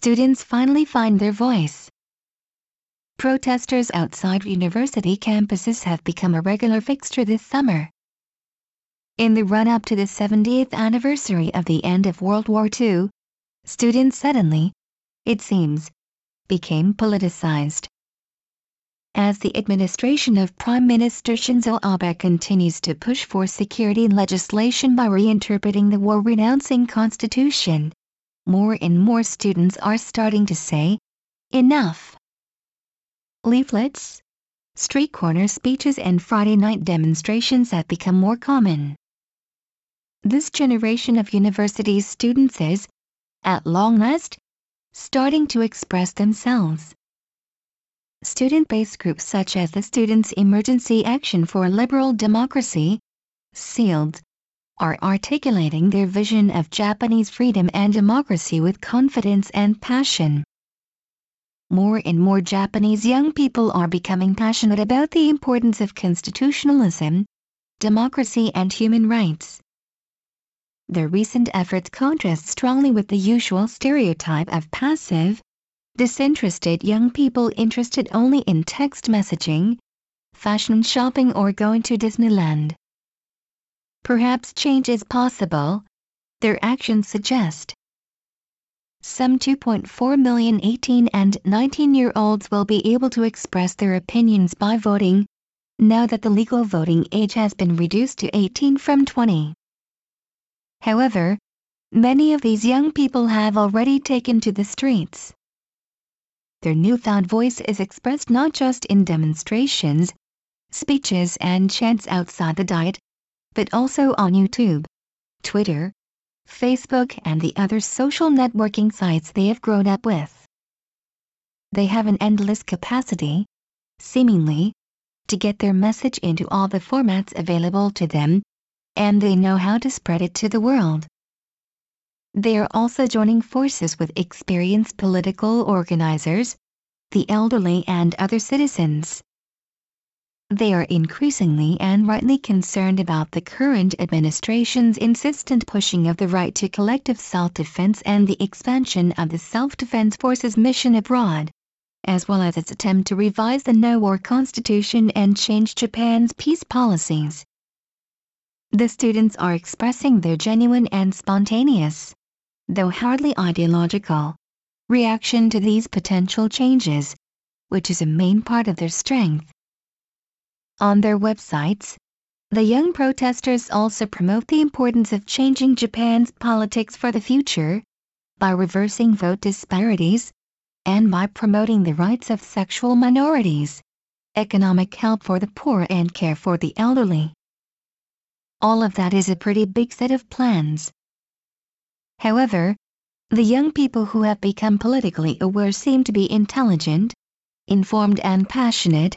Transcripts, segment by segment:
students finally find their voice. Protesters outside university campuses have become a regular fixture this summer. In the run-up to the 70th anniversary of the end of World War II, students suddenly, it seems, became politicized. As the administration of Prime Minister Shinzo Abe continues to push for security legislation by reinterpreting the war-renouncing constitution, more and more students are starting to say, enough. Leaflets, street corner speeches and Friday night demonstrations have become more common. This generation of university students is, at long last, starting to express themselves. Student-based groups such as the Students' Emergency Action for Liberal Democracy, SEALD, are articulating their vision of Japanese freedom and democracy with confidence and passion. More and more Japanese young people are becoming passionate about the importance of constitutionalism, democracy and human rights. Their recent efforts contrast strongly with the usual stereotype of passive, disinterested young people interested only in text messaging, fashion shopping or going to Disneyland. Perhaps change is possible, their actions suggest. Some 2.4 million 18 and 19 year olds will be able to express their opinions by voting, now that the legal voting age has been reduced to 18 from 20. However, many of these young people have already taken to the streets. Their newfound voice is expressed not just in demonstrations, speeches and chants outside the Diet, but also on YouTube, Twitter, Facebook and the other social networking sites they have grown up with. They have an endless capacity, seemingly, to get their message into all the formats available to them, and they know how to spread it to the world. They are also joining forces with experienced political organizers, the elderly and other citizens. They are increasingly and rightly concerned about the current administration's insistent pushing of the right to collective self-defense and the expansion of the Self-Defense Forces mission abroad, as well as its attempt to revise the no-war constitution and change Japan's peace policies. The students are expressing their genuine and spontaneous, though hardly ideological, reaction to these potential changes, which is a main part of their strength. On their websites, the young protesters also promote the importance of changing Japan's politics for the future, by reversing vote disparities, and by promoting the rights of sexual minorities, economic help for the poor and care for the elderly. All of that is a pretty big set of plans. However, the young people who have become politically aware seem to be intelligent, informed and passionate,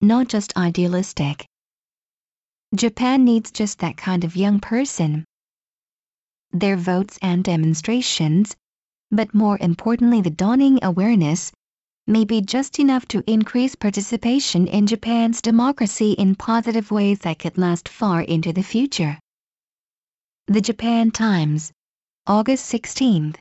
not just idealistic. Japan needs just that kind of young person. Their votes and demonstrations, but more importantly the dawning awareness, may be just enough to increase participation in Japan's democracy in positive ways that could last far into the future. The Japan Times, August 16,